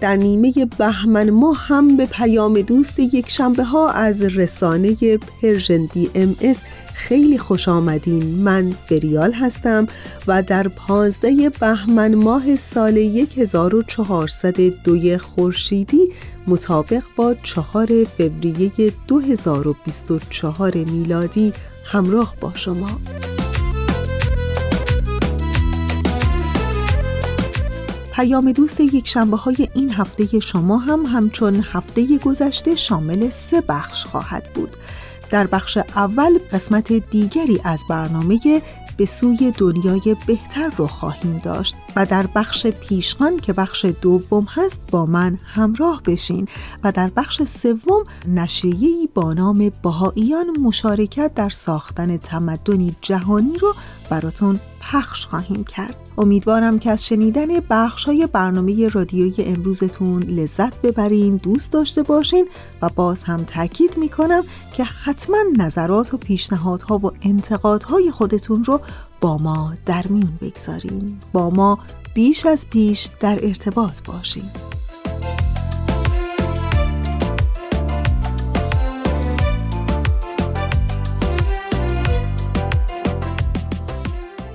در نیمه بهمن ما هم به پیام دوست یک شنبه ها از رسانه Persian BMS خیلی خوش آمدین. من فریال هستم و در پانزده بهمن ماه سال 1402 خورشیدی مطابق با چهار فوریه 2024 میلادی همراه با شما. پیام دوست یک شنبه های این هفته شما هم همچون هفته گذشته شامل سه بخش خواهد بود. در بخش اول قسمت دیگری از برنامه به سوی دنیای بهتر رو خواهیم داشت و در بخش پیشخان که بخش دوم هست با من همراه بشین و در بخش سوم نشریه‌ای با نام بهاییان مشارکت در ساختن تمدنی جهانی رو براتون پخش خواهیم کرد. امیدوارم که از شنیدن بخش های برنامه رادیوی امروزتون لذت ببرین دوست داشته باشین و باز هم تاکید می‌کنم که حتما نظرات و پیشنهادها و انتقادهای خودتون رو با ما در میون بگذارین. با ما بیش از پیش در ارتباط باشین.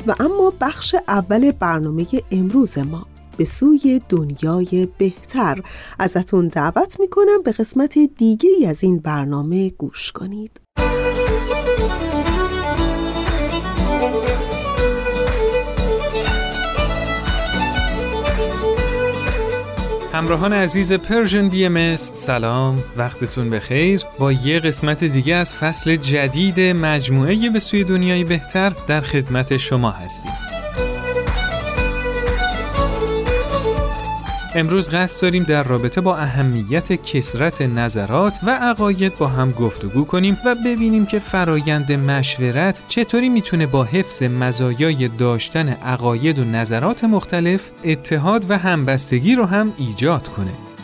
و اما بخش اول برنامه امروز ما به سوی دنیای بهتر. ازتون دعوت می‌کنم به قسمت دیگه از این برنامه گوش کنید. همراهان عزیز Persian BM سلام. وقتتون بخیر. با یه قسمت دیگه از فصل جدید مجموعه به سوی دنیای بهتر در خدمت شما هستیم. امروز قصد داریم در رابطه با اهمیت کسرت نظرات و عقاید با هم گفتگو کنیم و ببینیم که فرایند مشورت چطوری می‌تونه با حفظ مزایای داشتن عقاید و نظرات مختلف اتحاد و همبستگی رو هم ایجاد کنه.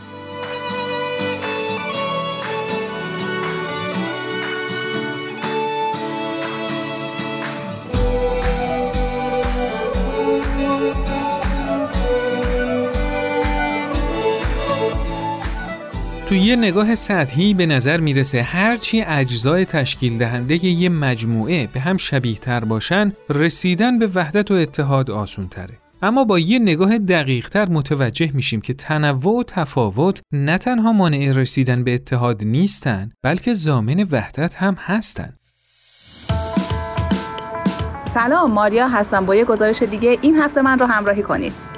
یه نگاه سطحی به نظر می‌رسه هرچی اجزای تشکیل دهنده یه مجموعه به هم شبیه تر باشن رسیدن به وحدت و اتحاد آسون تره. اما با یه نگاه دقیق تر متوجه میشیم که تنوع و تفاوت نه تنها مانع رسیدن به اتحاد نیستن بلکه زامن وحدت هم هستن. سلام ماریا هستم با یه گزارش دیگه این هفته من رو همراهی کنید.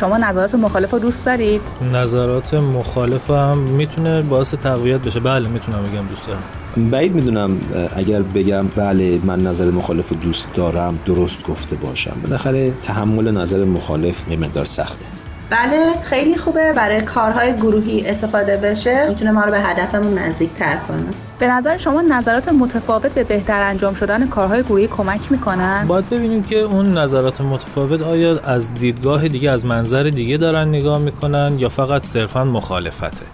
شما نظرات مخالف رو دوست دارید؟ نظرات مخالف هم می‌تونه باعث تقویت بشه. بله می‌تونم بگم دوست دارم. بعید می‌دونم اگر بگم بله من نظر مخالف دوست دارم درست گفته باشم. بالاخره تحمل نظر مخالف یه مقدار سخته. بله خیلی خوبه. برای کارهای گروهی استفاده بشه می‌تونه ما رو به هدفمون نزدیک تر کنه. به نظر شما نظرات متفاوت به بهتر انجام شدن کارهای گروهی کمک می‌کنن؟ باید ببینیم که اون نظرات متفاوت آیا از دیدگاه دیگه از منظر دیگه دارن نگاه می‌کنن یا فقط صرفا مخالفته؟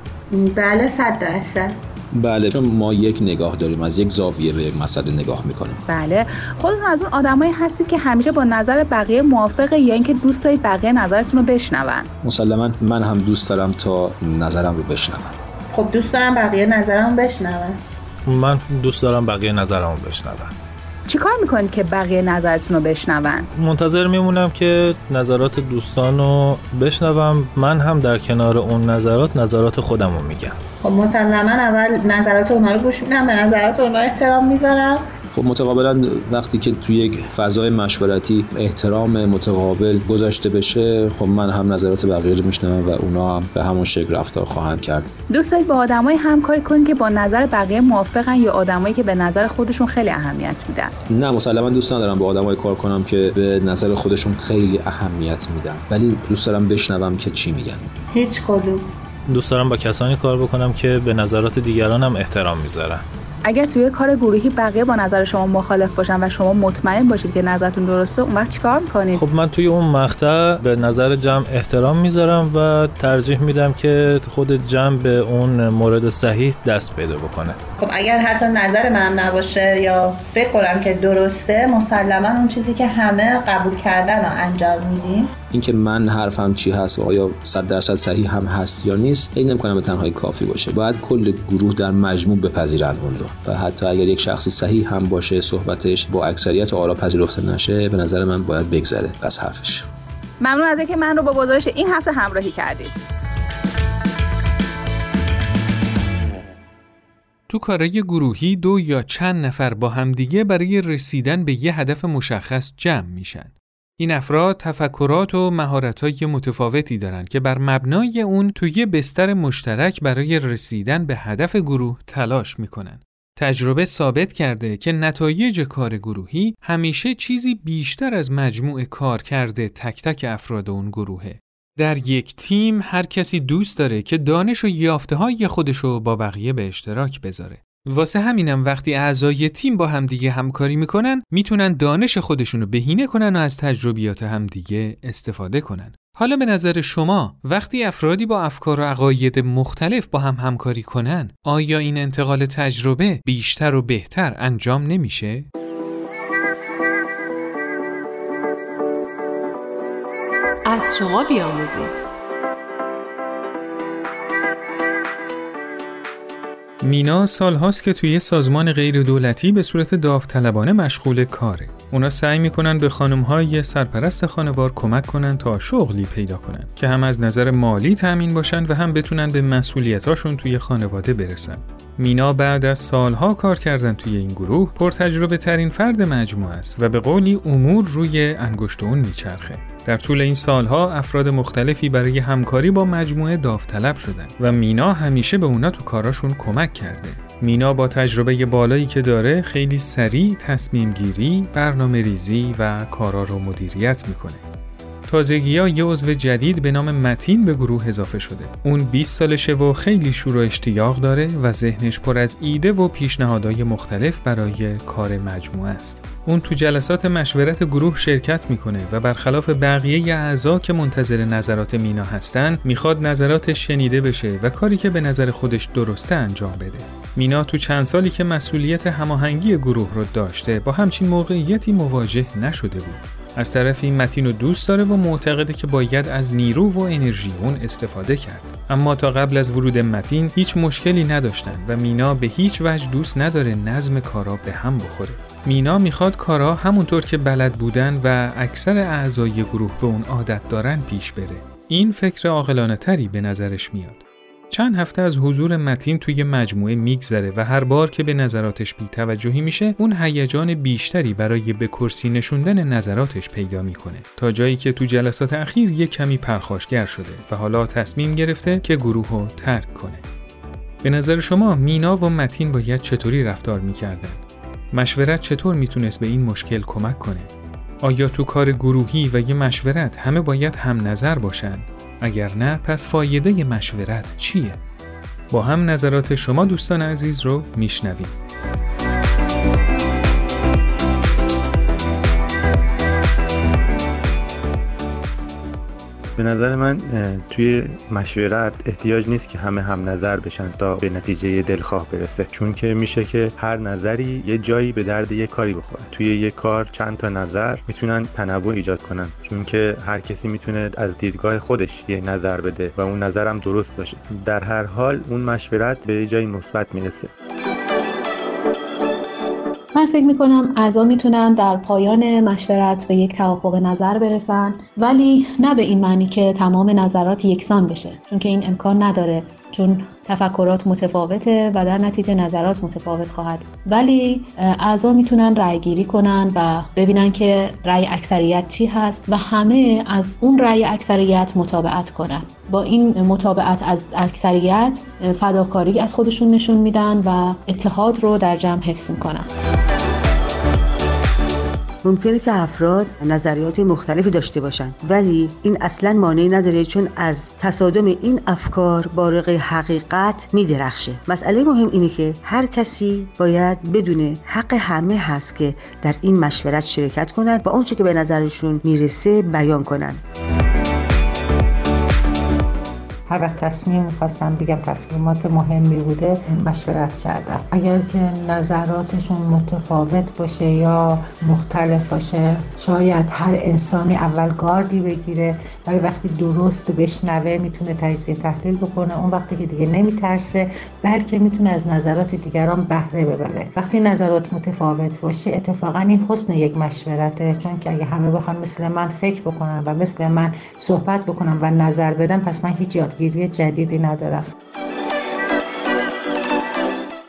بله صد درصد. بله چون ما یک نگاه داریم از یک زاویه به یک مسئله نگاه می‌کنیم. بله خودتون از اون آدمایی هستید که همیشه با نظر بقیه موافقه یا اینکه دوست دارید بقیه نظرتون رو بشنون. مسلما من هم دوست دارم تا نظرم رو بشنون. خب دوست دارم بقیه نظرم بشنون. من دوست دارم بقیه نظرمو بشنون. چیکار می‌کنید که بقیه نظرتون رو بشنون؟ منتظر میمونم که نظرات دوستان رو بشنوم. من هم در کنار اون نظرات نظرات خودم رو میگم. خب مسلما اول نظرات اونها رو گوش میدم به نظرات اونها احترام می‌ذارم. خب متقابلا وقتی که توی یک فضای مشورتی احترام متقابل گذاشته بشه خب من هم نظرات بقیه رو میشنوم و اونا هم به همون شکل رفتار خواهند کرد. دوست دارید با آدمایی همکاری کنید که با نظر بقیه موافقن یا آدمایی که به نظر خودشون خیلی اهمیت میدن. نه مسلما دوست ندارم با آدمایی کار کنم که به نظر خودشون خیلی اهمیت میدن. ولی دوست دارم بشنوم که چی میگن. هیچ کدوم. دوست دارم با کسانی کار بکنم که به نظرات دیگران هم احترام می‌ذارن. اگر توی کار گروهی بقیه با نظر شما مخالف باشن و شما مطمئن باشید که نظرتون درسته اون وقت چیکار می‌کنید؟ خب من توی اون مقطع به نظر جمع احترام می‌ذارم و ترجیح میدم که خود جمع به اون مورد صحیح دست پیدا بکنه. خب اگر حتی نظر من نباشه یا فکر کنم که درسته مسلما اون چیزی که همه قبول کردن رو انجام میدیم. اینکه من حرفم چی هست و آیا 100 درصد صحیح هم هست یا نیست این نمی‌کنم به تنهایی کافی باشه. باید کل گروه در مجموع بپذیرند اون رو. و حتی اگر یک شخصی صحیح هم باشه صحبتش با اکثریت آرا پذیرفته نشه به نظر من باید بگذره. از حرفش. ممنون از اینکه من رو با گزارش این هفته همراهی کردید. تو کارای گروهی دو یا چند نفر با همدیگه برای رسیدن به یه هدف مشخص جمع میشن. این افراد تفکرات و مهارت‌های متفاوتی دارند که بر مبنای اون توی بستر مشترک برای رسیدن به هدف گروه تلاش می‌کنن. تجربه ثابت کرده که نتایج کار گروهی همیشه چیزی بیشتر از مجموع کار کرده تک تک افراد اون گروهه. در یک تیم هر کسی دوست داره که دانش و یافته های خودشو با بقیه به اشتراک بذاره. واسه همینم وقتی اعضای تیم با همدیگه همکاری می‌کنن می‌تونن دانش خودشونو بهینه کنن و از تجربیات همدیگه استفاده کنن. حالا به نظر شما وقتی افرادی با افکار و عقاید مختلف با هم همکاری کنن آیا این انتقال تجربه بیشتر و بهتر انجام نمیشه؟ از شما بیاموزیم مینا سالهاست که توی سازمان غیر دولتی به صورت داوطلبانه مشغول کاره. اونا سعی می‌کنن به خانمهای سرپرست خانوار کمک کنن تا شغلی پیدا کنن که هم از نظر مالی تأمین باشن و هم بتونن به مسئولیتاشون توی خانواده برسن. مینا بعد از سالها کار کردن توی این گروه پرتجربه ترین فرد مجموعه است و به قولی امور روی انگشت اون میچرخه. در طول این سالها افراد مختلفی برای همکاری با مجموعه داوطلب شدن و مینا همیشه به اونا تو کاراشون کمک کرده. مینا با تجربه بالایی که داره خیلی سریع تصمیم گیری، برنامه ریزی و کارا رو مدیریت می‌کنه. تازگی ها یه عضو جدید به نام متین به گروه اضافه شده. اون 20 سالشه و خیلی شور و اشتیاق داره و ذهنش پر از ایده و پیشنهادهای مختلف برای کار مجموعه است. اون تو جلسات مشورت گروه شرکت می‌کنه و برخلاف بقیه اعضا که منتظر نظرات مینا هستن می‌خواد نظراتش شنیده بشه و کاری که به نظر خودش درسته انجام بده. مینا تو چند سالی که مسئولیت هماهنگی گروه رو داشته با همچین موقعیتی مواجه نشده بود. از طرفی متین رو دوست داره و معتقده که باید از نیرو و انرژی اون استفاده کرد. اما تا قبل از ورود متین هیچ مشکلی نداشتن و مینا به هیچ وجه دوست نداره نظم کارا به هم بخوره. مینا می‌خواد کارا همونطور که بلد بودن و اکثر اعضای گروه به اون عادت دارن پیش بره. این فکر عاقلانه تری به نظرش میاد. چند هفته از حضور متین توی مجموعه میگذره و هر بار که به نظراتش بیتوجهی میشه اون هیجان بیشتری برای به کرسی نشوندن نظراتش پیدا می‌کنه تا جایی که تو جلسات اخیر یه کمی پرخاشگر شده و حالا تصمیم گرفته که گروه رو ترک کنه به نظر شما مینا و متین باید چطوری رفتار می‌کردن؟ مشورت چطور می‌تونست به این مشکل کمک کنه؟ آیا تو کار گروهی و یه مشورت همه باید هم نظر باشن اگر نه پس فایده مشورت چیه؟ با هم نظرات شما دوستان عزیز رو میشنویم. به نظر من توی مشورت احتیاج نیست که همه هم نظر بشن تا به نتیجه دلخواه برسه. چون که میشه که هر نظری یه جایی به درد یه کاری بخوره. توی یه کار چند تا نظر می‌تونن تنوع ایجاد کنن. چون که هر کسی می‌تونه از دیدگاه خودش یه نظر بده و اون نظرم درست باشه. در هر حال اون مشورت به یه جایی مثبت می‌رسه. من فکر می‌کنم اعضا می‌تونن در پایان مشورت به یک توافق نظر برسن ولی نه به این معنی که تمام نظرات یکسان بشه چون که این امکان نداره. چون تفکرات متفاوته و در نتیجه نظرات متفاوت خواهد. ولی اعضا می‌تونن رأی گیری کنن و ببینن که رأی اکثریت چی هست و همه از اون رأی اکثریت مطابقت کنن. با این مطابقت از اکثریت فداکاری از خودشون نشون میدن و اتحاد رو در جمع حفظ می‌کنن. ممکنه که افراد نظریات مختلفی داشته باشند ولی این اصلا مانعی نداره چون از تصادم این افکار بارق حقیقت میدرخشه. مسئله مهم اینه که هر کسی باید بدونه حق همه هست که در این مشورت شرکت کنند و اونچه که به نظرشون می‌رسه بیان کنند هر وقت تصمیم می‌خواستم بگم تصمیمات مهمی بوده مشورت کردم. اگر که نظراتشون متفاوت باشه یا مختلف باشه شاید هر انسانی اول گاردی بگیره ولی وقتی درست بشنوه می‌تونه تجزیه تحلیل بکنه. اون وقتی که دیگه نمیترسه بلکه می‌تونه از نظرات دیگران بهره ببره. وقتی نظرات متفاوت باشه اتفاقا این حسن یک مشورته. چون که اگه همه بخوان مثل من فکر بکنن و مثل من صحبت بکنن و نظر بدن پس من هیچ یادگیری یادگیری جدیدی ندارم.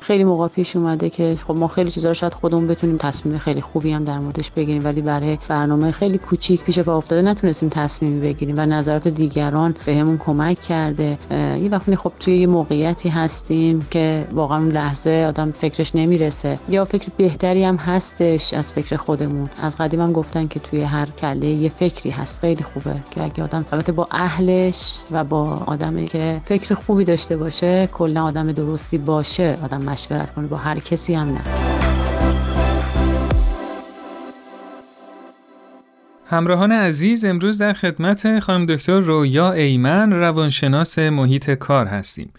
خیلی موقع پیش اومده که خب ما خیلی چیزا رو شاید خودمون بتونیم تصمیم خیلی خوبی هم در موردش بگیریم ولی برای برنامه خیلی کوچیک پیش پا افتاده نتونستیم تصمیمی بگیریم و نظرات دیگران بهمون کمک کرده. یه وقتی خب توی یه موقعیتی هستیم که واقعا اون لحظه آدم فکرش نمی‌رسه. یا فکر بهتری هم هستش از فکر خودمون. از قدیم هم گفتن که توی هر کله یه فکری هست. خیلی خوبه که اگه آدم البته با اهلش و با آدمی که فکر خوبی داشته باشه کلا آدم درستی باشه آدم مشورت کنه با هر کسی هم نه همراهان عزیز امروز در خدمت خانم دکتر رویا ایمن روانشناس محیط کار هستیم.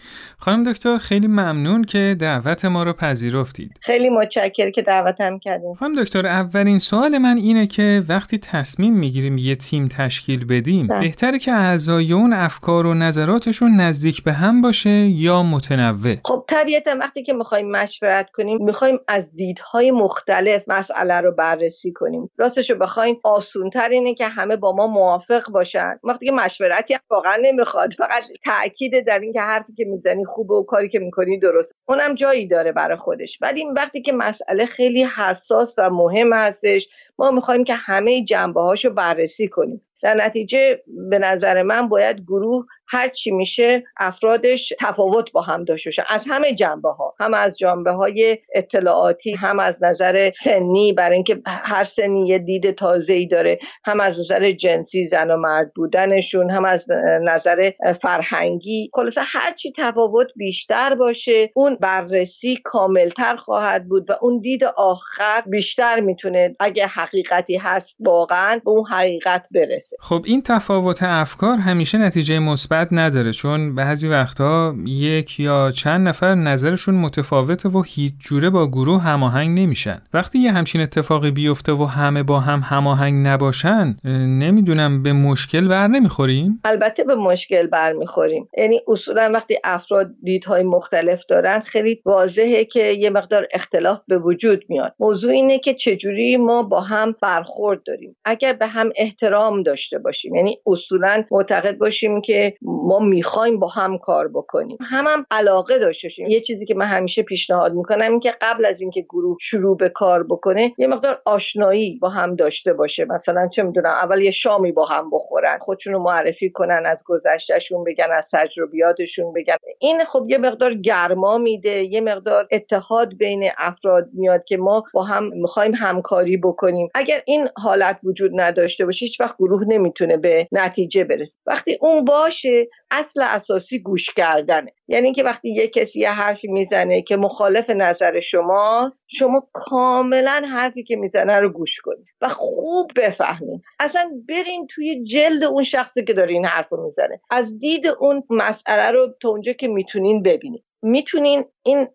خانم دکتر خیلی ممنون که دعوت ما رو پذیرفتید. خیلی متشکر که دعوتم کردیم. خانم دکتر اولین سوال من اینه که وقتی تصمیم می‌گیریم یه تیم تشکیل بدیم ده. بهتره که اعضای اون افکار و نظراتشون نزدیک به هم باشه یا متنوع؟ خب طبیعتا وقتی که می‌خوایم مشورت کنیم می‌خوایم از دیدهای مختلف مسئله رو بررسی کنیم. راستش رو بخواین آسونتر اینه که همه با ما موافق باشن وقتی که مشورتی واقعا نمی‌خواد فقط تاکید در اینکه حرفی که می‌زنی خوبه و کاری که می‌کنی درست. اونم جایی داره برای خودش. ولی وقتی که مسئله خیلی حساس و مهم هستش ما می‌خوایم که همه جنبه هاشو بررسی کنیم. در نتیجه به نظر من باید گروه هر چی میشه افرادش تفاوت با هم داشته باشه. از همه جنبه ها هم از جنبه های اطلاعاتی هم از نظر سنی برای اینکه هر سنی یه دید تازه ای داره هم از نظر جنسی زن و مرد بودنشون هم از نظر فرهنگی. خلاصه هر چی تفاوت بیشتر باشه اون بررسی کاملتر خواهد بود و اون دید آخر بیشتر می‌تونه اگه حقیقتی هست واقعا به اون حقیقت برسه. خب این تفاوت افکار همیشه نتیجه مثبت نداره چون بعضی وقتها یک یا چند نفر نظرشون متفاوته و هیچ جوره با گروه هماهنگ نمیشن. وقتی یه همچین اتفاقی بیفته و همه با هم هماهنگ نباشن نمی‌دونم به مشکل بر نمی‌خوریم؟ البته به مشکل بر می‌خوریم. یعنی اصولا وقتی افراد دیدهای مختلف دارن خیلی واضحه که یه مقدار اختلاف به وجود میاد. موضوع اینه که چجوری ما با هم برخورد داریم. اگر به هم احترام داشته باشیم یعنی اصولا معتقد باشیم که ما می‌خوایم با هم کار بکنیم. هم هم علاقه داشته باشیم. یه چیزی که من همیشه پیشنهاد می‌کنم این که قبل از اینکه گروه شروع به کار بکنه یه مقدار آشنایی با هم داشته باشه. مثلا چه می‌دونم اول یه شامی با هم بخورن خودشونو معرفی کنن از گذشتهشون بگن از تجربیاتشون بگن. این خب یه مقدار گرما میده یه مقدار اتحاد بین افراد میاد که ما با هم می‌خوایم همکاری بکنیم. اگر این حالت وجود نداشته باشه هیچ وقت گروه نمی‌تونه به نتیجه برسه. وقتی اون باشه اصل اساسی گوش کردنه. یعنی که وقتی یه کسی یه حرفی می‌زنه که مخالف نظر شماست شما کاملا حرفی که می‌زنه رو گوش کنید و خوب بفهمید. اصلا برین توی جلد اون شخصی که داره این حرف رو می‌زنه. از دید اون مسئله رو تا اونجا که می‌تونین ببینید. می‌تونین این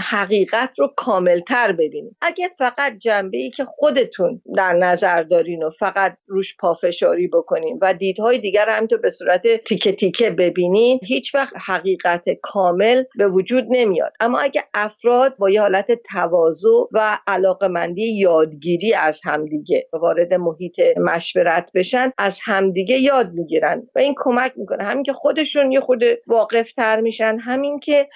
حقیقت رو کاملتر ببینید اگه فقط جنبه ای که خودتون در نظر دارین و فقط روش پافشاری بکنین و دیدهای دیگر هم تو به صورت تیکه تیکه ببینین هیچ وقت حقیقت کامل به وجود نمیاد. اما اگه افراد با یه حالت تواضع و علاقمندی یادگیری از همدیگه وارد محیط مشورت بشن از همدیگه یاد می‌گیرن و این کمک می‌کنه. همین که خودشون یه خود واقف تر میشن همین که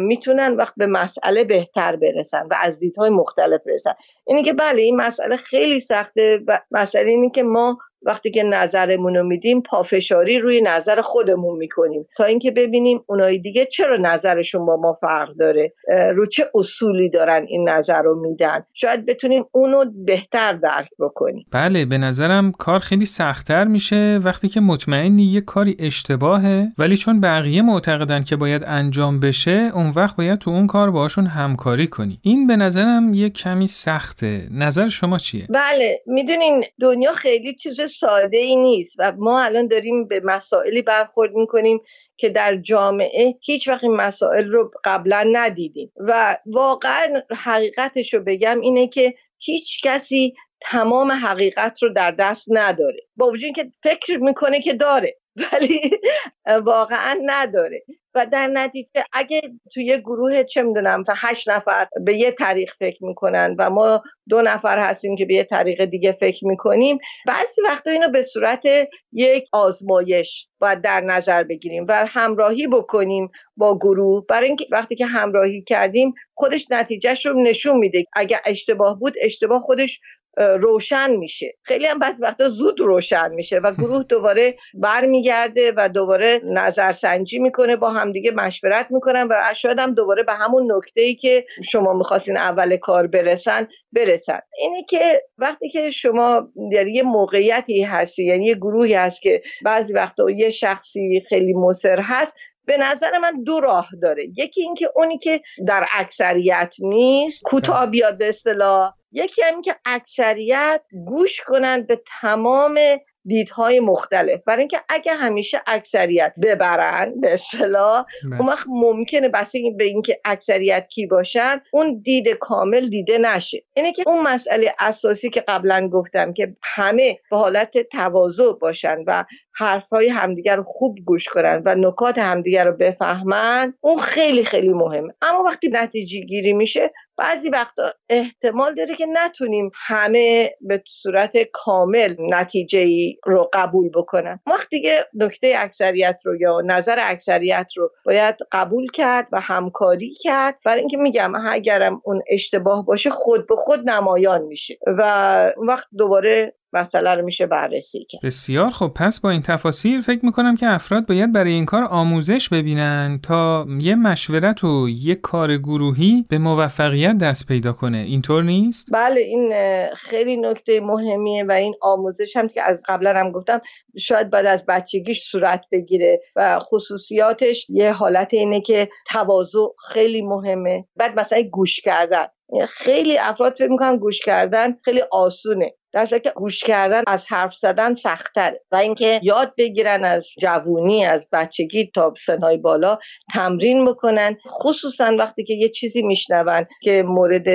می‌تونن وقت به مسئله بهتر برسن و از دیدهای مختلف برسن. اینی که بله این مسئله خیلی سخته و مسئله اینی که ما وقتی که نظرمون رو میدیم پافشاری روی نظر خودمون می‌کنیم. تا اینکه ببینیم اونای دیگه چرا نظرشون با ما فرق داره؟ رو چه اصولی دارن این نظر رو میدن؟ شاید بتونیم اونو بهتر درک بکنیم. بله به نظرم کار خیلی سختتر میشه وقتی که مطمئنی یه کاری اشتباهه ولی چون بقیه معتقدن که باید انجام بشه اون وقت باید تو اون کار باشون همکاری کنی. این به نظرم یه کمی سخته. نظر شما چیه؟ بله می‌دونین دنیا خیلی چیز ساده ای نیست و ما الان داریم به مسائلی برخورد می‌کنیم که در جامعه هیچ وقت این مسائل رو قبلا ندیدیم. و واقعا حقیقتش رو بگم اینه که هیچ کسی تمام حقیقت رو در دست نداره. با وجود که فکر می‌کنه که داره ولی واقعا نداره. و در نتیجه اگه توی یه گروه چه می‌دونم هشت نفر به یه طریق فکر می‌کنن و ما دو نفر هستیم که به یه طریق دیگه فکر می‌کنیم بعضی وقتا اینو به صورت یک آزمایش باید در نظر بگیریم و همراهی بکنیم با گروه. برای اینکه وقتی که همراهی کردیم خودش نتیجهش رو نشون میده. اگه اشتباه بود اشتباه خودش روشن میشه. خیلی هم بعضی وقتا زود روشن میشه و گروه دوباره برمیگرده و دوباره نظرسنجی می‌کنه با همدیگه مشورت می‌کنن و شاید هم دوباره به همون نکته ای که شما می‌خواستین اول کار برسن برسن. اینه که وقتی که شما در یه موقعیتی هستی یعنی یه گروهی هست که بعضی وقتا یه شخصی خیلی مصر هست به نظر من دو راه داره. یکی اینکه اونی که در اکثریت نیست کوتاه بیاد به اصطلاح یکی هم که اکثریت گوش کنند به تمام دیدهای مختلف. برای اینکه اگه همیشه اکثریت ببرن به اصطلاح اون وقت ممکنه بس به اینکه اکثریت کی باشن اون دید کامل دیده نشه. اینه که اون مسئله اساسی که قبلا گفتم که همه به حالت تواضع باشن و حرفهای همدیگر رو خوب گوش کنن و نکات همدیگر رو بفهمن اون خیلی خیلی مهمه. اما وقتی نتیجه گیری میشه بعضی وقتا احتمال داره که نتونیم همه به صورت کامل نتیجه ای رو قبول بکنن. وقتی دیگه نکته اکثریت رو یا نظر اکثریت رو باید قبول کرد و همکاری کرد. برای اینکه میگم اگرم اون اشتباه باشه خود به خود نمایان میشه و وقت دوباره مسئله رو میشه بررسی کرد. بسیار خب پس با این تفاصیل فکر می‌کنم که افراد باید برای این کار آموزش ببینن تا یه مشورت و یه کار گروهی به موفقیت دست پیدا کنه. اینطور نیست؟ بله این خیلی نکته مهمیه و این آموزش هم که از قبلا هم گفتم شاید بعد از بچگیش صورت بگیره و خصوصیاتش یه حالت اینه که تواضع خیلی مهمه. بعد مثلا گوش کردن. خیلی افراد فکر می‌کنن گوش کردن خیلی آسونه. در که گوش کردن از حرف زدن سختره و اینکه یاد بگیرن از جوونی از بچگی تا سنهای بالا تمرین بکنن. خصوصا وقتی که یه چیزی میشنون که مورد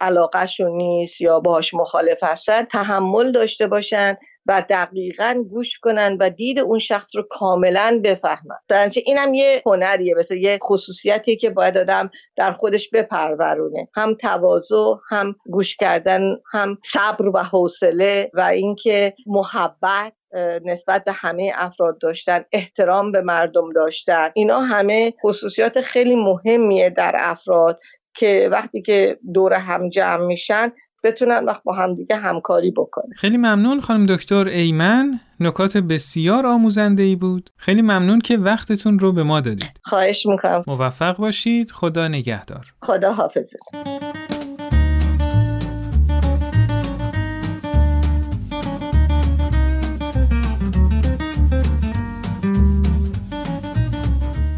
علاقهشون نیست یا باهاش مخالف هستن تحمل داشته باشن. و دقیقا گوش کنن و دید اون شخص رو کاملا بفهمن. در اینم یه هنریه مثل یه خصوصیتی که باید آدم در خودش بپرورونه. هم تواضع هم گوش کردن هم صبر و حوصله و اینکه محبت نسبت به همه افراد داشتن احترام به مردم داشتن. اینا همه خصوصیات خیلی مهمیه در افراد که وقتی که دور هم جمع میشن بتونن وقت با همدیگه همکاری بکنه خیلی ممنون خانم دکتر ایمن. نکات بسیار آموزنده ای بود. خیلی ممنون که وقتتون رو به ما دادید. خواهش می‌کنم. موفق باشید. خدا نگهدار. خدا حافظت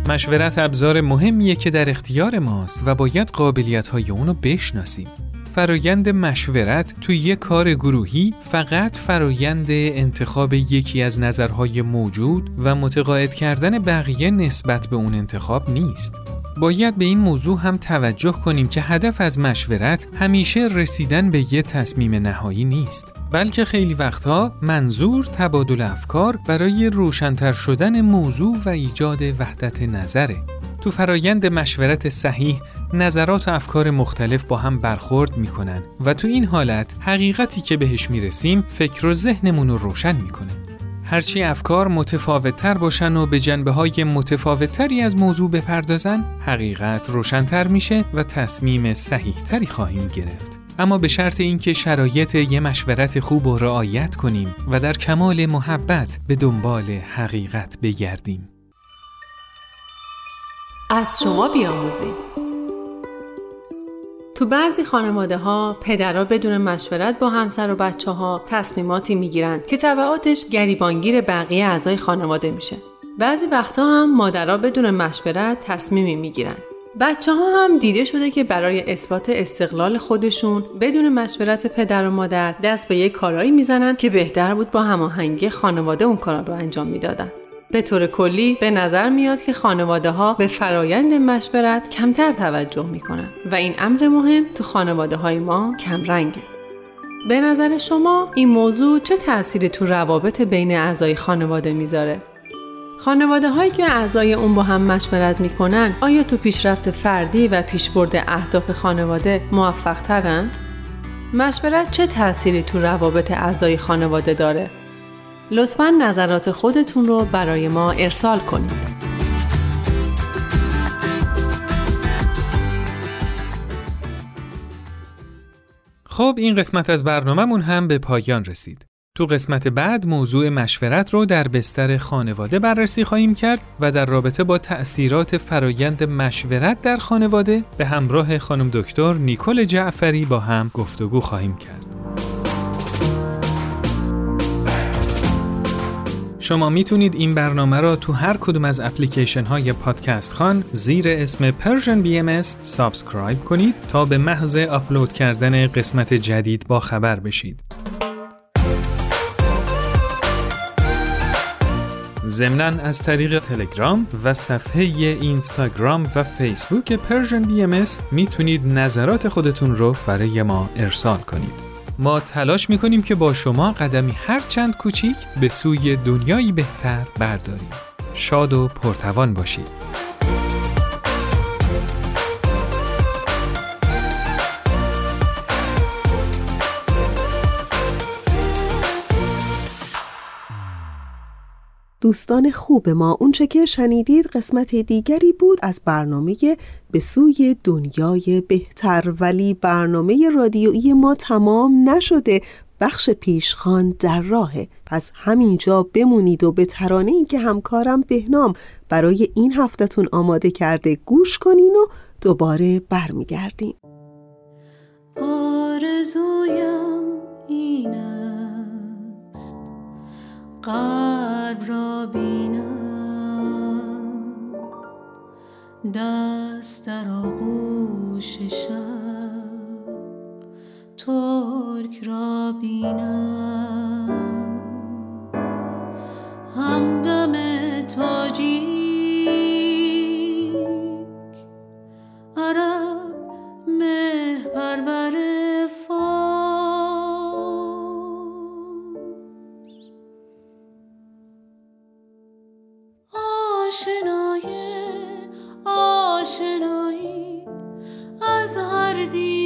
مشورت ابزار مهمیه که در اختیار ماست و باید قابلیت های اونو بشناسیم. فرایند مشورت توی یک کار گروهی فقط فرایند انتخاب یکی از نظرهای موجود و متقاعد کردن بقیه نسبت به اون انتخاب نیست. باید به این موضوع هم توجه کنیم که هدف از مشورت همیشه رسیدن به یه تصمیم نهایی نیست بلکه خیلی وقتها منظور تبادل افکار برای روشنتر شدن موضوع و ایجاد وحدت نظره تو فرایند مشورت صحیح نظرات و افکار مختلف با هم برخورد می‌کنن و تو این حالت حقیقتی که بهش می‌رسیم فکر و ذهنمون رو روشن می‌کنه. هرچی افکار متفاوتتر باشن و به جنبه های متفاوتتری از موضوع بپردازن حقیقت روشنتر میشه و تصمیم صحیحتری خواهیم گرفت. اما به شرط اینکه شرایط یه مشورت خوب و رعایت کنیم و در کمال محبت به دنبال حقیقت بگردیم. از شما بیاموزیم تو بعضی خانواده ها پدرها بدون مشورت با همسر و بچه ها تصمیماتی می‌گیرن که طبعاتش گریبانگیر بقیه اعضای خانواده میشه. بعضی وقتها هم مادرها بدون مشورت تصمیمی می‌گیرن. بچه ها هم دیده شده که برای اثبات استقلال خودشون بدون مشورت پدر و مادر دست به یک کارایی می‌زنن که بهتر بود با هماهنگی خانواده اون کارا رو انجام می‌دادن. به طور کلی به نظر میاد که خانواده ها به فرایند مشورت کمتر توجه می‌کنن و این امر مهم تو خانواده های ما کم رنگه. به نظر شما این موضوع چه تأثیری تو روابط بین اعضای خانواده می‌ذاره؟ خانواده هایی که اعضای اون با هم مشورت می‌کنن آیا تو پیشرفت فردی و پیشبرد اهداف خانواده موفق ترن؟ مشورت چه تأثیری تو روابط اعضای خانواده داره؟ لطفا نظرات خودتون رو برای ما ارسال کنید. خب این قسمت از برنامهمون هم به پایان رسید. تو قسمت بعد موضوع مشورت رو در بستر خانواده بررسی خواهیم کرد و در رابطه با تأثیرات فرایند مشورت در خانواده به همراه خانم دکتر نیکل جعفری با هم گفتگو خواهیم کرد. شما می‌تونید این برنامه را تو هر کدوم از اپلیکیشن های پادکست خوان زیر اسم Persian BMS subscribe کنید تا به محض آپلود کردن قسمت جدید با خبر بشید. ضمناً از طریق تلگرام و صفحه اینستاگرام و فیسبوک Persian M می‌تونید نظرات خودتون رو برای ما ارسال کنید. ما تلاش می‌کنیم که با شما قدمی هر چند کوچیک به سوی دنیایی بهتر برداریم. شاد و پرتوان باشید. دوستان خوب ما. اونچه که شنیدید قسمت دیگری بود از برنامه به سوی دنیای بهتر. ولی برنامه رادیویی ما تمام نشده. بخش پیشخان در راهه. پس همینجا بمونید و به ترانه ای که همکارم بهنام برای این هفتهتون آماده کرده گوش کنین و دوباره برمیگردیم. آرزویم این است. قلب را بینم. دست در آغوش شب ترک را بینم. همدم تاجیک عرب مه پرور آشنای آشنایی از هر دی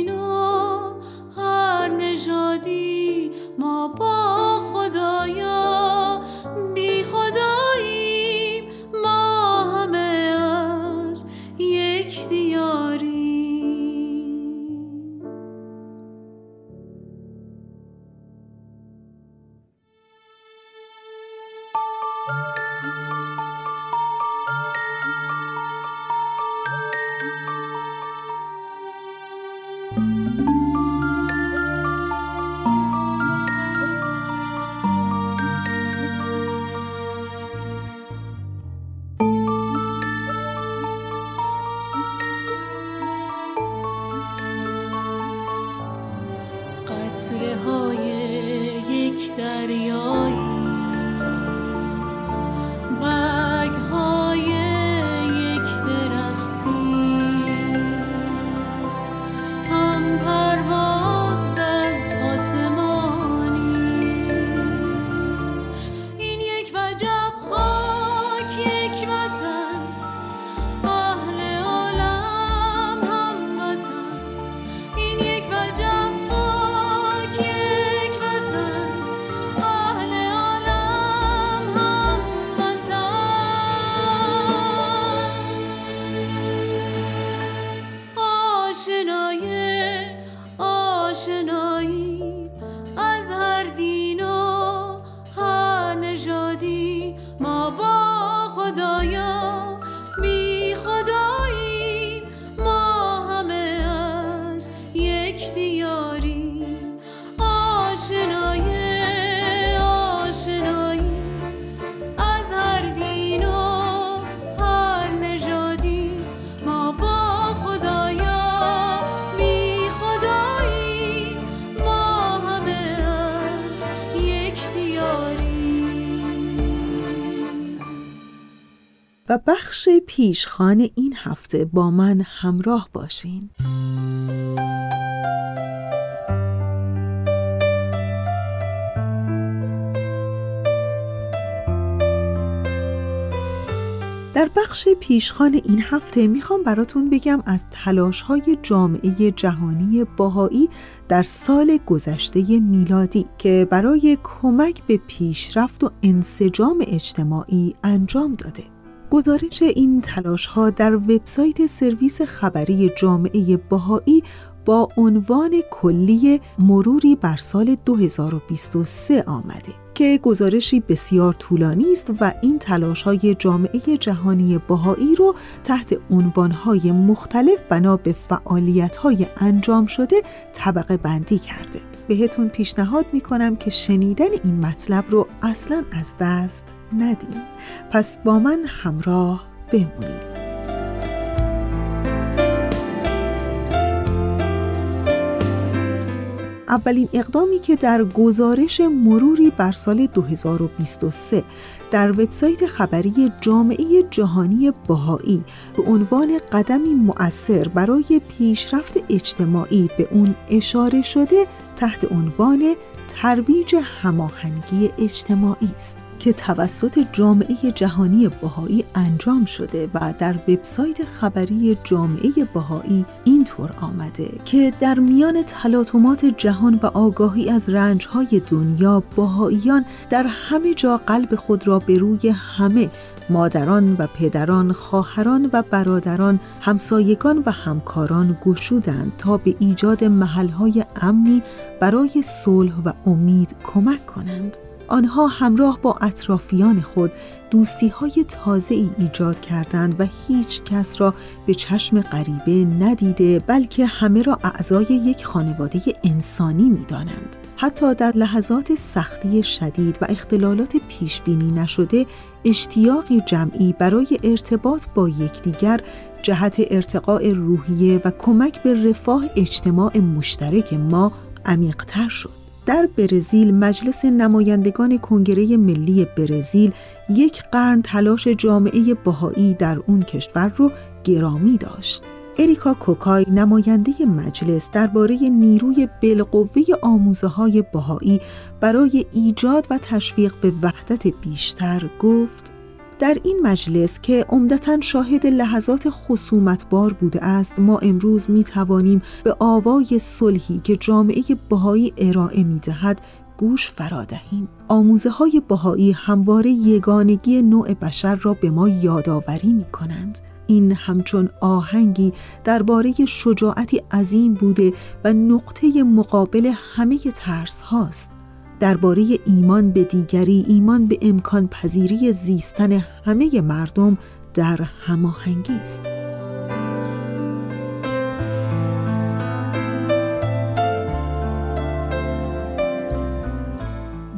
بخش پیشخان این هفته با من همراه باشین در بخش پیشخان این هفته می‌خوام براتون بگم از تلاش های جامعه جهانی باهایی در سال گذشته میلادی که برای کمک به پیشرفت و انسجام اجتماعی انجام داده. گزارش این تلاش ها در وبسایت سرویس خبری جامعه باهایی با عنوان کلی مروری بر سال 2023 آمده که گزارشی بسیار طولانی است و این تلاش های جامعه جهانی باهایی رو تحت عنوان های مختلف بنا به فعالیت های انجام شده طبقه بندی کرده. بهتون پیشنهاد می‌کنم که شنیدن این مطلب رو اصلا از دست ندین پس با من همراه بمونید اولین اقدامی که در گزارش مروری بر سال 2023 در وبسایت خبری جامعه جهانی باهایی به عنوان قدمی مؤثر برای پیشرفت اجتماعی به اون اشاره شده تحت عنوان ترویج هماهنگی اجتماعی است که توسط جامعه جهانی بهایی انجام شده و در وبسایت خبری جامعه بهایی اینطور آمده که در میان تلاطمات جهان و آگاهی از رنجهای دنیا بهاییان در همه جا قلب خود را به روی همه مادران و پدران، خواهران و برادران، همسایگان و همکاران گشودند تا به ایجاد محلهای امنی برای صلح و امید کمک کنند. آنها همراه با اطرافیان خود دوستی های تازه ای ایجاد کردند و هیچ کس را به چشم غریبه ندیده بلکه همه را اعضای یک خانواده انسانی می دانند. حتی در لحظات سختی شدید و اختلالات پیش بینی نشده اشتیاقی جمعی برای ارتباط با یکدیگر جهت ارتقاء روحیه و کمک به رفاه اجتماع مشترک ما عمیقتر شد. در برزیل مجلس نمایندگان کنگره ملی برزیل یک قرن تلاش جامعه بهایی در اون کشور رو گرامی داشت. اریکا کوکای نماینده مجلس درباره نیروی بالقوه آموزه های بهایی برای ایجاد و تشویق به وحدت بیشتر گفت در این مجلس که عمدتا شاهد لحظات خصومتبار بوده است ما امروز می توانیم به آوای صلحی که جامعه بهایی ارائه می دهد گوش فرادهیم آموزه های بهایی همواره یگانگی نوع بشر را به ما یادآوری می کنند. این همچون آهنگی درباره شجاعتی عظیم بوده و نقطه مقابل همه ترس هاست. درباره ایمان به دیگری ایمان به امکان پذیری زیستن همه مردم در هماهنگی است.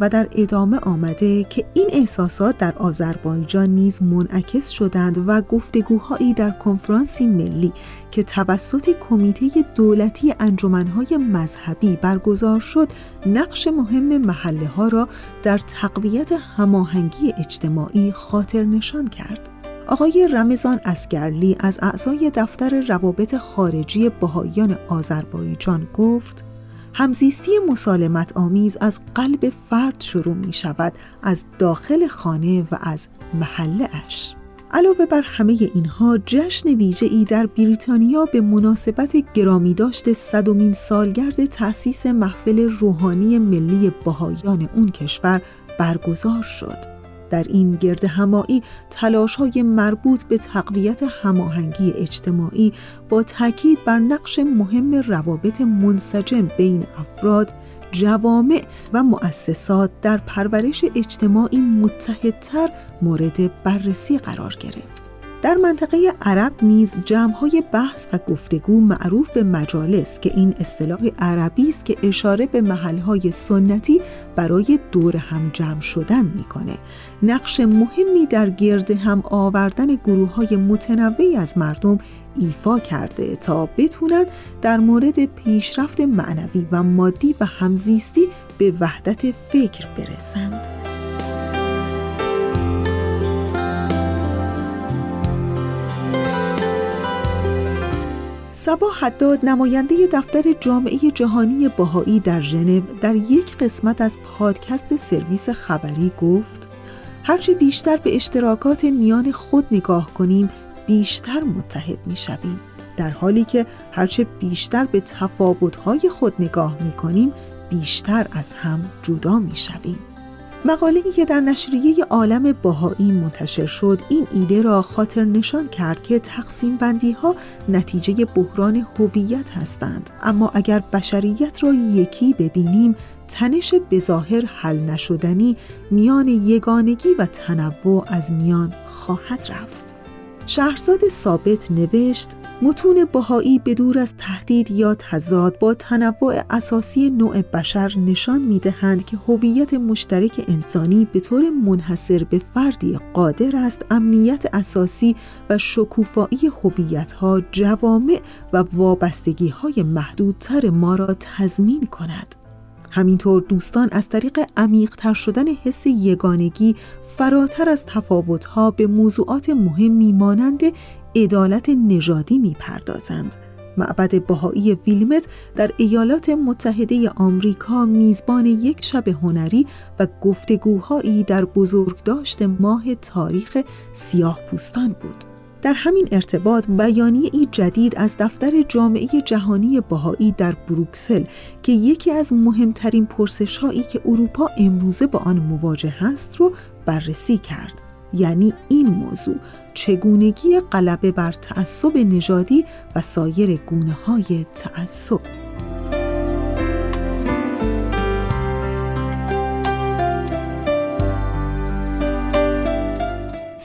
و در ادامه آمده که این احساسات در آذربایجان نیز منعکس شدند و گفتگوهایی در کنفرانسی ملی که توسط کمیته دولتی انجمنهای مذهبی برگزار شد نقش مهم محله ها را در تقویت هماهنگی اجتماعی خاطر نشان کرد. آقای رمضان اسگرلی از اعضای دفتر روابط خارجی بهاییان آذربایجان گفت همزیستی مسالمت آمیز از قلب فرد شروع می شود از داخل خانه و از محله اش. علاوه بر همه اینها جشن ویژه ای در بریتانیا به مناسبت گرامی داشت صدومین سالگرد تأسیس محفل روحانی ملی بهایان اون کشور برگزار شد. در این گرد همایی تلاش های مربوط به تقویت هماهنگی اجتماعی با تاکید بر نقش مهم روابط منسجم بین افراد جوامع و مؤسسات در پرورش اجتماعی متحدتر مورد بررسی قرار گرفت. در منطقه عرب نیز جمعهای بحث و گفتگو معروف به مجالس که این اصطلاح عربی است که اشاره به محلهای سنتی برای دور هم جمع شدن می‌کنه نقش مهمی در گرد هم آوردن گروه های متنوعی از مردم ایفا کرده تا بتونن در مورد پیشرفت معنوی و مادی و همزیستی به وحدت فکر برسند. سبا حداد نماینده دفتر جامعه جهانی باهایی در ژنو در یک قسمت از پادکست سرویس خبری گفت هرچه بیشتر به اشتراکات میان خود نگاه کنیم بیشتر متحد می شویم. در حالی که هرچه بیشتر به تفاوتهای خود نگاه می کنیم بیشتر از هم جدا می شویم. مقاله که در نشریه عالم باهایی منتشر شد این ایده را خاطر نشان کرد که تقسیم بندی ها نتیجه بحران هویت هستند. اما اگر بشریت را یکی ببینیم تنش بظاهر حل نشدنی میان یگانگی و تنوع از میان خواهد رفت. شهرزاد ثابت نوشت متون بهایی به دور از تهدید یا تضاد با تنوع اساسی نوع بشر نشان می دهند که هویت مشترک انسانی به طور منحصر به فردی قادر است امنیت اساسی و شکوفایی هویت‌ها جوامع و وابستگی های محدودتر ما را تضمین کند. همینطور دوستان از طریق عمیقتر شدن حس یگانگی فراتر از تفاوتها به موضوعات مهمی مانند عدالت نژادی می‌پردازند. معبد بهایی ویلمت در ایالات متحده آمریکا میزبان یک شب هنری و گفتگوهایی در بزرگداشت ماه تاریخ سیاه پوستان بود. در همین ارتباط بیانیه ای جدید از دفتر جامعه جهانی بهایی در بروکسل که یکی از مهمترین پرسش هایی که اروپا امروزه با آن مواجه است رو بررسی کرد. یعنی این موضوع چگونگی غلبه بر تعصب نژادی و سایر گونه های تعصب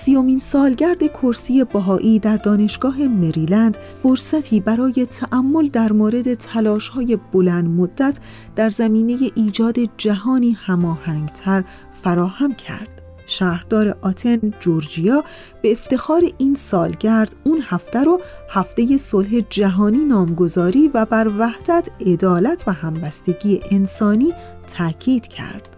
سیومین سالگرد کرسی بهایی در دانشگاه مریلند فرصتی برای تأمل در مورد تلاش‌های بلند مدت در زمینه ایجاد جهانی هماهنگتر فراهم کرد. شهردار آتن جورجیا به افتخار این سالگرد اون هفته رو هفته صلح جهانی نامگذاری و بر وحدت، عدالت و همبستگی انسانی تاکید کرد.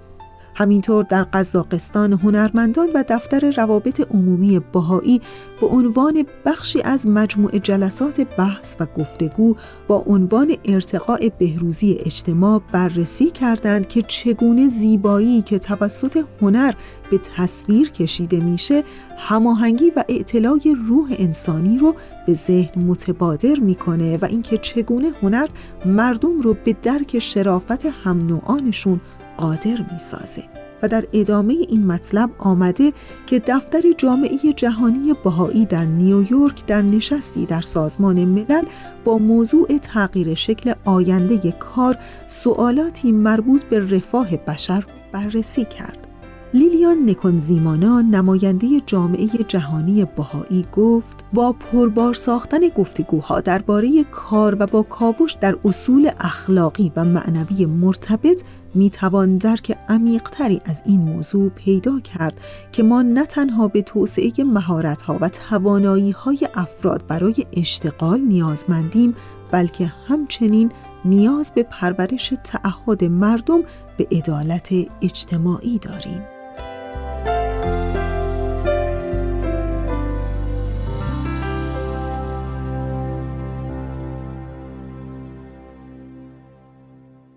همینطور در قزاقستان هنرمندان و دفتر روابط عمومی بهایی به عنوان بخشی از مجموع جلسات بحث و گفتگو با عنوان ارتقاء بهروزی اجتماع بررسی کردند که چگونه زیبایی که توسط هنر به تصویر کشیده میشه هماهنگی و اعتلای روح انسانی رو به ذهن متبادر می‌کنه و اینکه چگونه هنر مردم رو به درک شرافت هم نوعانشون قادر می‌سازه. و در ادامه این مطلب آمده که دفتر جامعه جهانی بهایی در نیویورک در نشستی در سازمان ملل با موضوع تغییر شکل آینده کار سوالاتی مربوط به رفاه بشر بررسی کرد. لیلیان نکنزیمانا نماینده جامعه جهانی بهایی گفت با پربار ساختن گفتگوها درباره کار و با کاوش در اصول اخلاقی و معنوی مرتبط می توان درک عمیقتری از این موضوع پیدا کرد که ما نه تنها به توسعه مهارت‌ها و توانایی‌های افراد برای اشتغال نیازمندیم بلکه همچنین نیاز به پرورش تعهد مردم به عدالت اجتماعی داریم.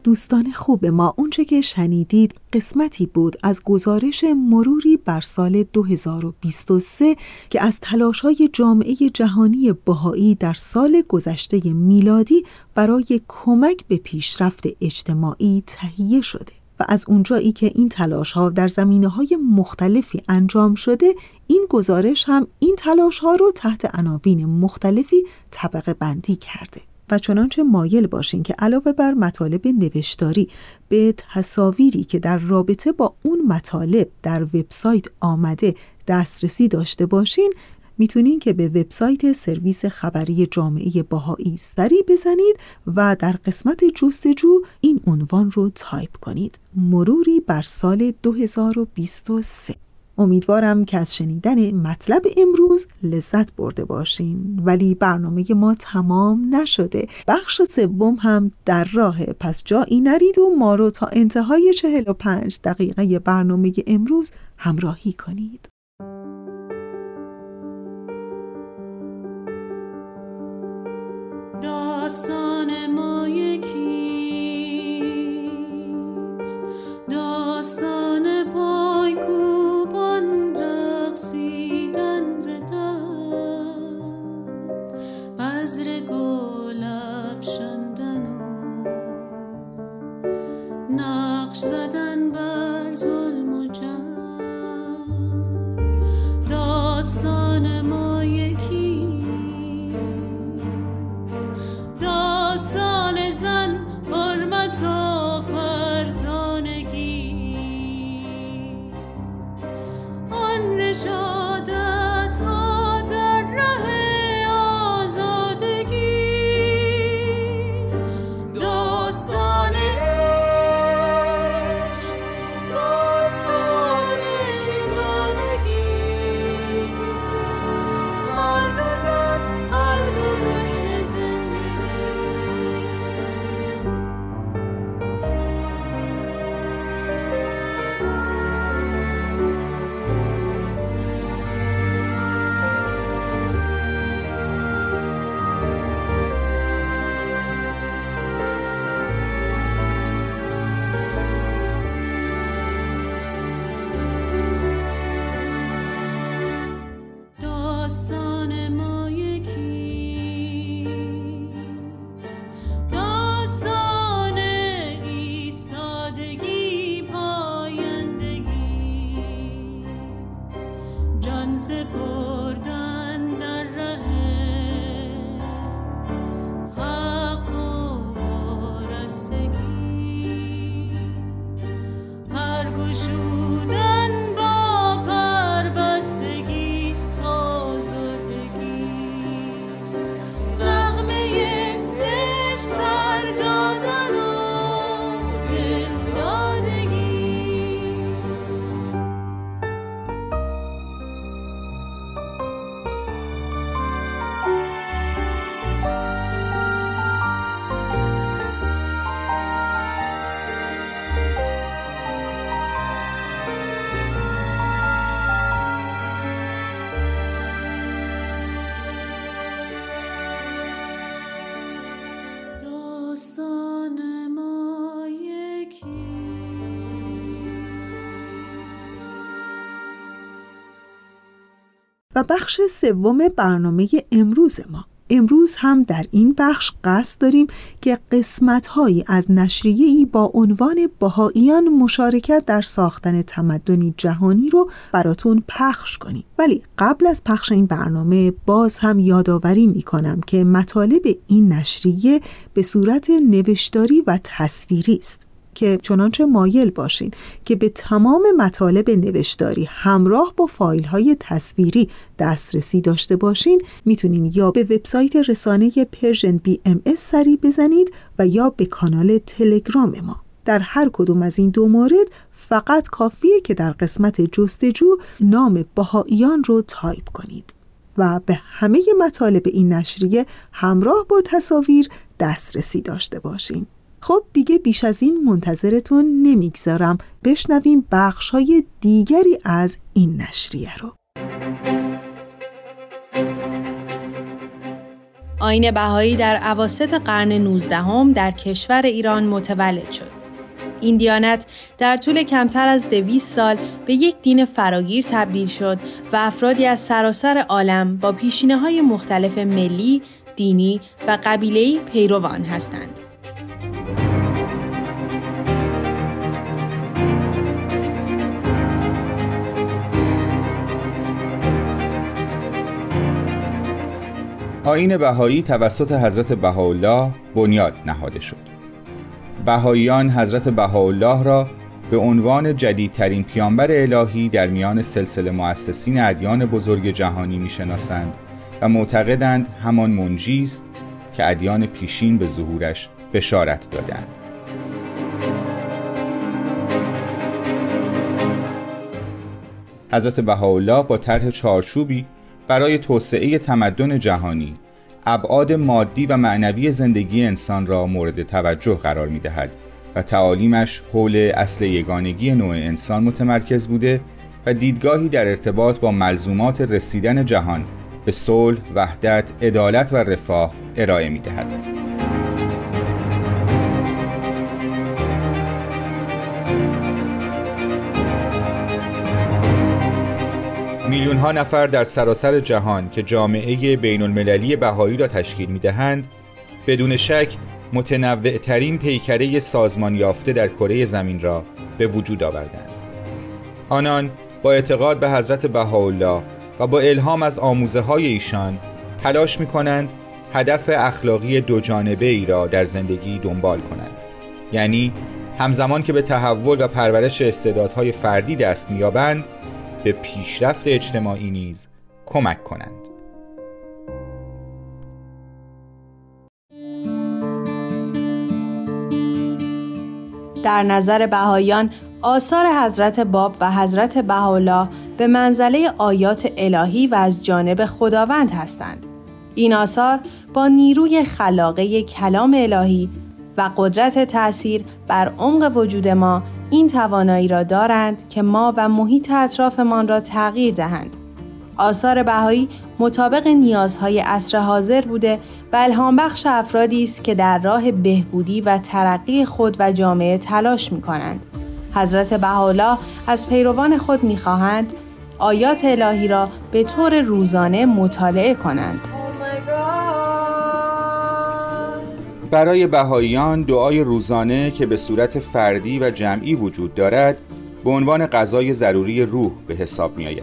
دوستان خوب ما اونچه که شنیدید قسمتی بود از گزارش مروری بر سال 2023 که از تلاش‌های جامعه جهانی بهایی در سال گذشته میلادی برای کمک به پیشرفت اجتماعی تهیه شده و از اونجایی که این تلاش ها در زمینه های مختلفی انجام شده این گزارش هم این تلاش ها رو تحت عناوین مختلفی طبقه بندی کرده. و چنانچه مایل باشین که علاوه بر مطالب نوشتاری به تصاویری که در رابطه با اون مطالب در وبسایت آمده دسترسی داشته باشین می‌تونین که به وبسایت سرویس خبری جامعه بهایی سری بزنید و در قسمت جستجو این عنوان رو تایپ کنید. مروری بر سال 2023 امیدوارم که از شنیدن مطلب امروز لذت برده باشین. ولی برنامه ما تمام نشده. بخش سوم هم در راه پس جایی نرید و ما رو تا انتهای 45 دقیقه برنامه امروز همراهی کنید. نقش بخش سوم برنامه امروز ما. امروز هم در این بخش قصد داریم که قسمت‌هایی از نشریه‌ای با عنوان بهاییان مشارکت در ساختن تمدنی جهانی رو براتون پخش کنیم. ولی قبل از پخش این برنامه باز هم یادآوری می‌کنم که مطالب این نشریه به صورت نوشتاری و تصویری است. که چنانچه مایل باشین که به تمام مطالب نوشتاری همراه با فایل های تصویری دسترسی داشته باشین می‌تونین یا به وبسایت رسانه Persian BMS سری بزنید و یا به کانال تلگرام ما. در هر کدوم از این دو مورد فقط کافیه که در قسمت جستجو نام بهاییان رو تایپ کنید و به همه مطالب این نشریه همراه با تصاویر دسترسی داشته باشین. خب دیگه بیش از این منتظرتون نمی‌گذارم بشنویم بخش های دیگری از این نشریه رو آین بهایی در عواست قرن 19 در کشور ایران متولد شد. این دیانت در طول کمتر از دویست سال به یک دین فراگیر تبدیل شد و افرادی از سراسر عالم با پیشینه های مختلف ملی، دینی و قبیله‌ای پیروان هستند. آین بهایی توسط حضرت بهاءالله بنیاد نهاده شد. بهاییان حضرت بهاءالله را به عنوان جدیدترین پیامبر الهی در میان سلسله مؤسسین ادیان بزرگ جهانی می‌شناسند و معتقدند همان منجی است که ادیان پیشین به ظهورش بشارت دادند. حضرت بهاءالله با طرح چارچوبی برای توسعه تمدن جهانی ابعاد مادی و معنوی زندگی انسان را مورد توجه قرار می دهد و تعالیمش حول اصل یگانگی نوع انسان متمرکز بوده و دیدگاهی در ارتباط با ملزومات رسیدن جهان به صلح، وحدت، عدالت و رفاه ارائه می دهد. میلیون ها نفر در سراسر جهان که جامعه بین المللی بهایی را تشکیل می دهند بدون شک متنوع ترین پیکره سازمان یافته در کره زمین را به وجود آوردند. آنان با اعتقاد به حضرت بهاءالله و با الهام از آموزه های ایشان تلاش می کنند هدف اخلاقی دو جانبه ای را در زندگی دنبال کنند. یعنی همزمان که به تحول و پرورش استعدادهای فردی دست میابند به پیشرفت اجتماعی نیز کمک کنند در نظر بهایان آثار حضرت باب و حضرت بهاءالله به منزله آیات الهی و از جانب خداوند هستند. این آثار با نیروی خلاقه کلام الهی و قدرت تأثیر بر عمق وجود ما این توانایی را دارند که ما و محیط اطرافمان را تغییر دهند. آثار بهایی مطابق نیازهای عصر حاضر بوده و الهام بخش افرادی است که در راه بهبودی و ترقی خود و جامعه تلاش می کنند. حضرت بهاءالله از پیروان خود می خواهند آیات الهی را به طور روزانه مطالعه کنند. برای بهاییان دعای روزانه که به صورت فردی و جمعی وجود دارد به عنوان غذای ضروری روح به حساب می آید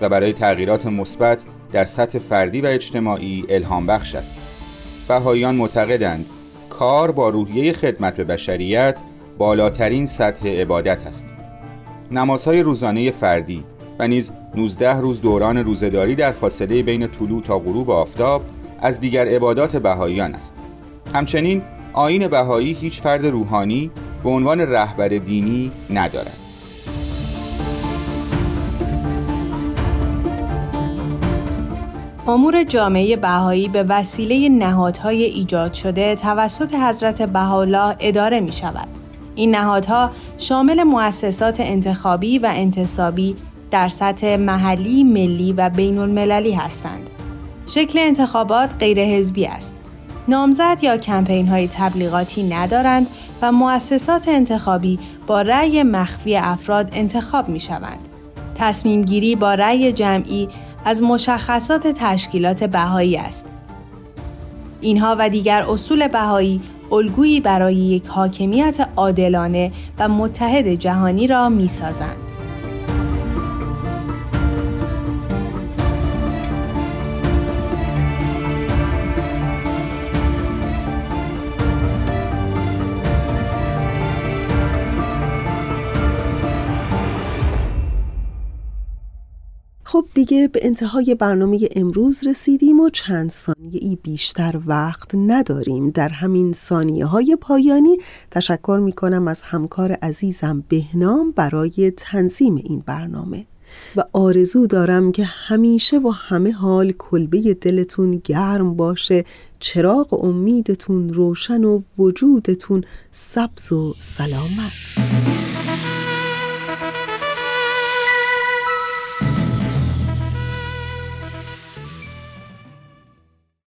و برای تغییرات مثبت در سطح فردی و اجتماعی الهام بخش است. بهاییان معتقدند کار با روحیه خدمت به بشریت بالاترین سطح عبادت است. نمازهای روزانه فردی و نیز 19 روز دوران روزهداری در فاصله بین طلوع تا غروب آفتاب از دیگر عبادات بهاییان است. همچنین آین بهایی هیچ فرد روحانی به عنوان رهبر دینی ندارد. امور جامعه بهایی به وسیله نهادهای ایجاد شده توسط حضرت بهاءالله اداره می شود. این نهادها شامل مؤسسات انتخابی و انتصابی در سطح محلی، ملی و بین المللی هستند. شکل انتخابات غیر حزبی است. نامزد یا کمپین های تبلیغاتی ندارند و مؤسسات انتخابی با رأی مخفی افراد انتخاب می شوند. تصمیم گیری با رأی جمعی از مشخصات تشکیلات بهایی است. اینها و دیگر اصول بهایی الگویی برای یک حاکمیت عادلانه و متحد جهانی را می سازند. خب دیگه به انتهای برنامه امروز رسیدیم و چند ثانیه ای بیشتر وقت نداریم. در همین ثانیه های پایانی تشکر می کنم از همکار عزیزم بهنام برای تنظیم این برنامه. و آرزو دارم که همیشه و همه حال کلبه دلتون گرم باشه چراغ امیدتون روشن و وجودتون سبز و سلامت.